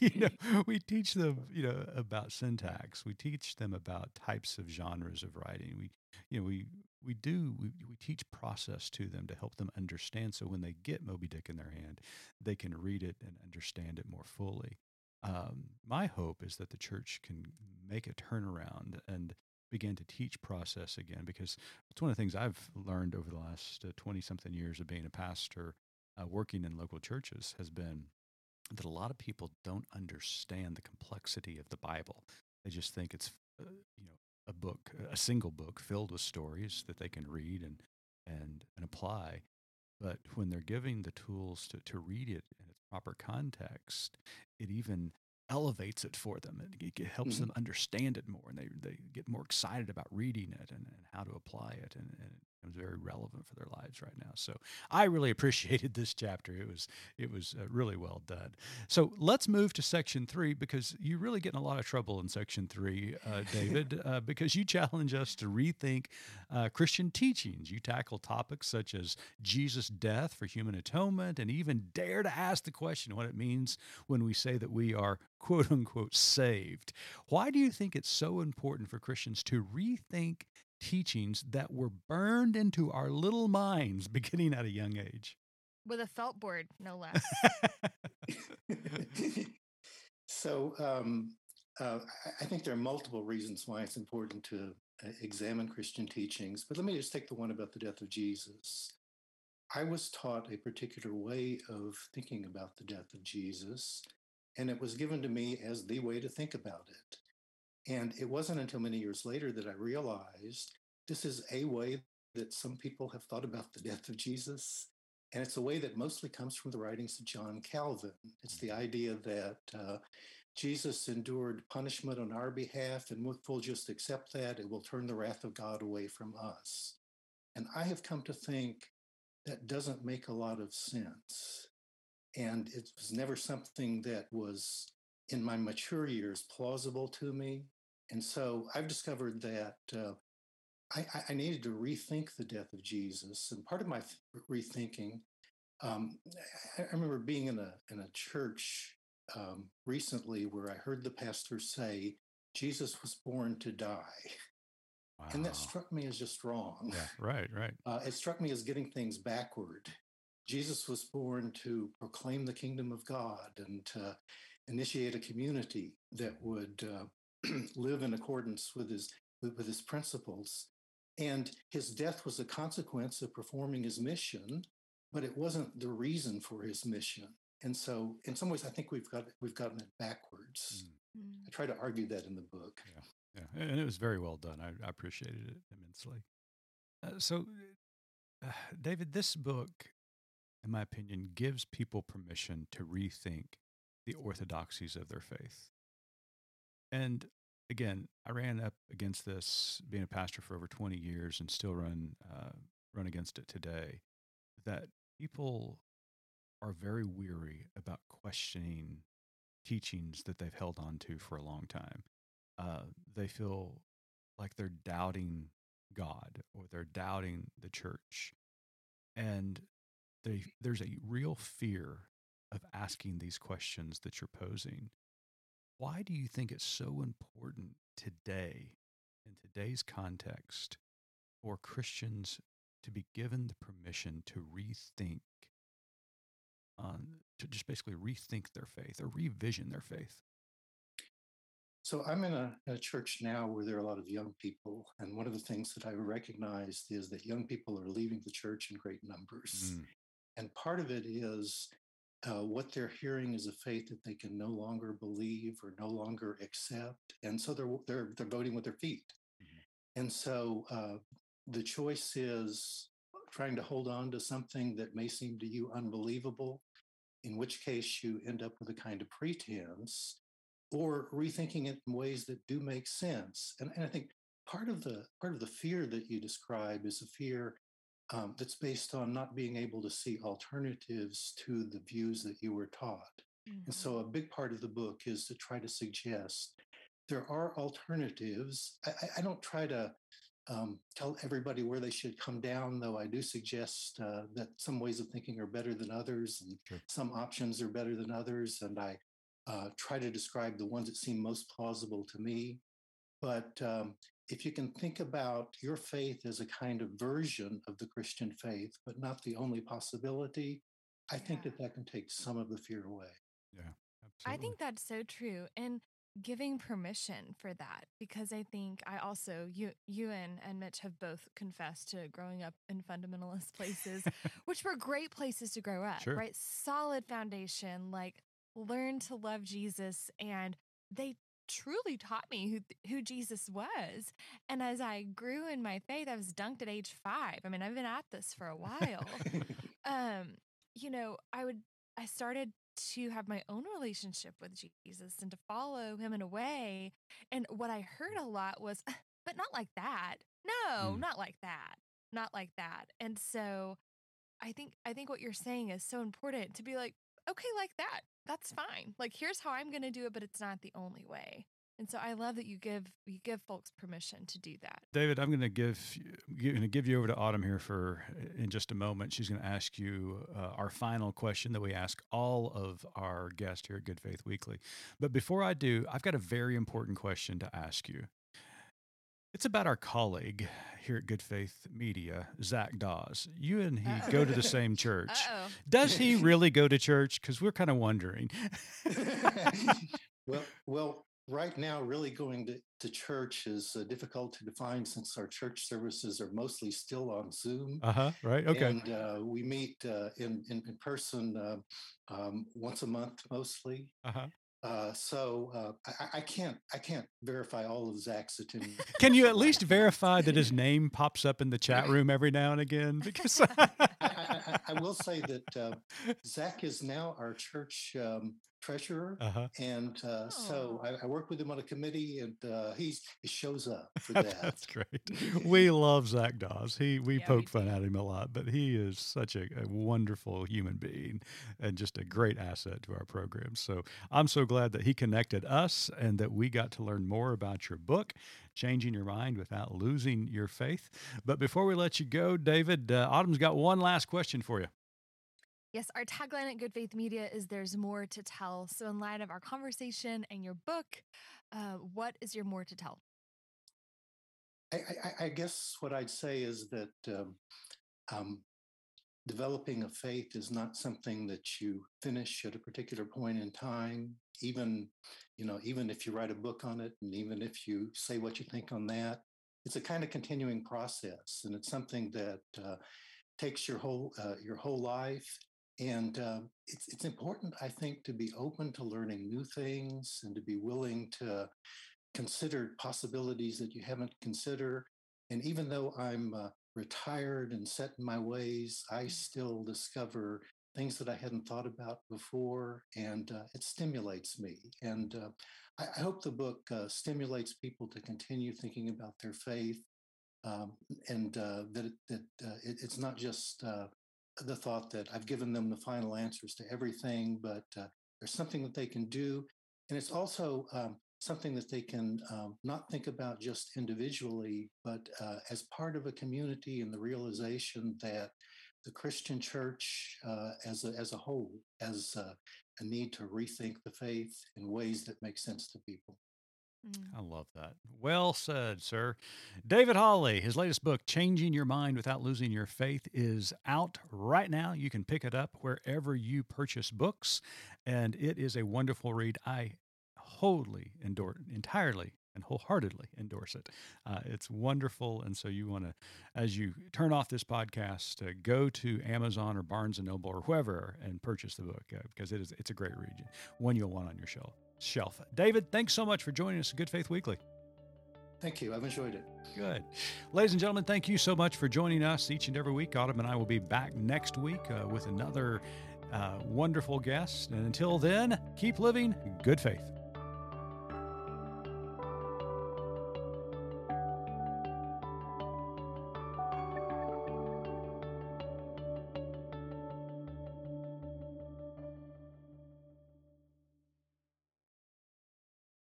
you know, we teach them, you know, about syntax. We teach them about types of genres of writing. We, you know, we we do we, we teach process to them to help them understand. So when they get Moby Dick in their hand, they can read it and understand it more fully. Um, my hope is that the church can make a turnaround and begin to teach process again because it's one of the things I've learned over the last 20 uh, something years of being a pastor, uh, working in local churches, has been that a lot of people don't understand the complexity of the Bible. They just think it's, uh, you know, a book, a single book filled with stories that they can read and, and, and apply. But when they're giving the tools to, to read it in its proper context, it even elevates it for them. It, it helps mm-hmm. them understand it more, and they they get more excited about reading it and, and how to apply it, and, and it very relevant for their lives right now. So I really appreciated this chapter. It was it was uh, really well done. So let's move to section three because you really get in a lot of trouble in section three, uh, David, uh, because you challenge us to rethink uh, Christian teachings. You tackle topics such as Jesus' death for human atonement, and even dare to ask the question what it means when we say that we are quote unquote saved. Why do you think it's so important for Christians to rethink teachings that were burned into our little minds beginning at a young age.
With a felt board, no less.
so um, uh, I think there are multiple reasons why it's important to uh, examine Christian teachings, but let me just take the one about the death of Jesus. I was taught a particular way of thinking about the death of Jesus, and it was given to me as the way to think about it. And it wasn't until many years later that I realized this is a way that some people have thought about the death of Jesus. And it's a way that mostly comes from the writings of John Calvin. It's the idea that uh, Jesus endured punishment on our behalf, and if we'll just accept that, it will turn the wrath of God away from us. And I have come to think that doesn't make a lot of sense. And it was never something that was in my mature years plausible to me. And so I've discovered that uh, I, I, needed to rethink the death of Jesus. And part of my rethinking, um, I, remember being in a, in a church um, recently where I heard the pastor say, Jesus was born to die. Wow. And that struck me as just wrong.
Yeah, right, right.
Uh, it struck me as getting things backward. Jesus was born to proclaim the kingdom of God and to initiate a community that would uh, live in accordance with his with, with his principles. And his death was a consequence of performing his mission, but it wasn't the reason for his mission. And so, in some ways, I think we've got we've gotten it backwards. Mm. I try to argue that in the book.
Yeah, yeah, and it was very well done. I, I appreciated it immensely. Uh, so, uh, David, this book, in my opinion, gives people permission to rethink the orthodoxies of their faith. And again, I ran up against this being a pastor for over 20 years and still run uh, run against it today. That people are very weary about questioning teachings that they've held on to for a long time. Uh, they feel like they're doubting God or they're doubting the church. And they, there's a real fear of asking these questions that you're posing. Why do you think it's so important today, in today's context, for Christians to be given the permission to rethink um, to just basically rethink their faith or revision their faith?
So I'm in a, a, church now where there are a lot of young people, and one of the things that I recognized is that young people are leaving the church in great numbers, mm. and part of it is uh, what they're hearing is a faith that they can no longer believe or no longer accept, and so they're they're they're voting with their feet, mm-hmm. and so uh, the choice is trying to hold on to something that may seem to you unbelievable, in which case you end up with a kind of pretense, or rethinking it in ways that do make sense. And, and I think part of the part of the fear that you describe is a fear um, that's based on not being able to see alternatives to the views that you were taught. Mm-hmm. And so a big part of the book is to try to suggest there are alternatives. I, I don't try to um, tell everybody where they should come down, though I do suggest uh, that some ways of thinking are better than others and sure. some options are better than others. And I uh, try to describe the ones that seem most plausible to me. But um, if you can think about your faith as a kind of version of the Christian faith, but not the only possibility, I yeah. think that that can take some of the fear away.
Yeah. Absolutely.
I think that's so true. And giving permission for that because I think I also you you and, and Mitch have both confessed to growing up in fundamentalist places, which were great places to grow up,
sure.
right? Solid foundation, like learn to love Jesus and they truly taught me who who Jesus was. And as I grew in my faith, I was dunked at age 5. I mean, I've been at this for a while. um, you know, I would I started to have my own relationship with Jesus and to follow him in a way. And what I heard a lot was, but not like that. No, mm. not like that. Not like that. And so I think I think what you're saying is so important to be like, okay, like that. That's fine. Like here's how I'm going to do it, but it's not the only way. And so I love that you give you give folks permission to do that.
David, I'm going to give going to give you over to Autumn here for in just a moment. She's going to ask you uh, our final question that we ask all of our guests here at Good Faith Weekly. But before I do, I've got a very important question to ask you. It's about our colleague here at Good Faith Media, Zach Dawes. You and he Uh-oh. go to the same church.
Uh-oh.
Does he really go to church? Because we're kind of wondering.
well, well, right now, really going to, to church is uh, difficult to define since our church services are mostly still on Zoom.
Uh huh. Right. Okay.
And uh, we meet uh, in, in, in person uh, um, once a month mostly.
Uh huh.
Uh, so uh, I, I, can't I can't verify all of Zach's attendance.
Can you at least verify that his name pops up in the chat room every now and again? Because
I, I, I, will say that uh, Zach is now our church um, treasurer,
uh-huh.
and uh, so I, I, work with him on a committee, and uh, he's he shows up for that.
That's great. we love Zach Dawes. He we yeah, poke we fun at him a lot, but he is such a, a, wonderful human being and just a great asset to our program. So I'm so glad that he connected us and that we got to learn more about your book. Changing your mind without losing your faith. But before we let you go, David, uh, Autumn's got one last question for you.
Yes, our tagline at Good Faith Media is There's More to Tell. So, in light of our conversation and your book, uh, what is your more to tell?
I, I, I, guess what I'd say is that um, um, developing a faith is not something that you finish at a particular point in time. Even, you know, even if you write a book on it, and even if you say what you think on that, it's a kind of continuing process, and it's something that uh, takes your whole uh, your whole life. And uh, it's it's important, I think, to be open to learning new things and to be willing to consider possibilities that you haven't considered. And even though I'm uh, retired and set in my ways, I mm. still discover things that I hadn't thought about before, and uh, it stimulates me. And uh, I, I, hope the book uh, stimulates people to continue thinking about their faith, um, and uh, that it, that uh, it, it's not just uh, the thought that I've given them the final answers to everything, but there's something that they can do, and it's also um, something that they can um, not think about just individually, but uh, as part of a community and the realization that the Christian church uh, as, a, as a whole has uh, a need to rethink the faith in ways that make sense to people.
Mm. I love that. Well said, sir. David Hawley, his latest book, Changing Your Mind Without Losing Your Faith, is out right now. You can pick it up wherever you purchase books, and it is a wonderful read. I wholly endorse, entirely and wholeheartedly endorse it. Uh, it's wonderful, and so you want to, as you turn off this podcast, uh, go to Amazon or Barnes and Noble or whoever and purchase the book uh, because it is it's a great read, one you'll want on your shelf. Shelf. David, thanks so much for joining us at Good Faith Weekly.
Thank you. I've enjoyed it.
Good. Ladies and gentlemen, thank you so much for joining us each and every week. Autumn and I will be back next week uh, with another uh, wonderful guest. And until then, keep living good faith.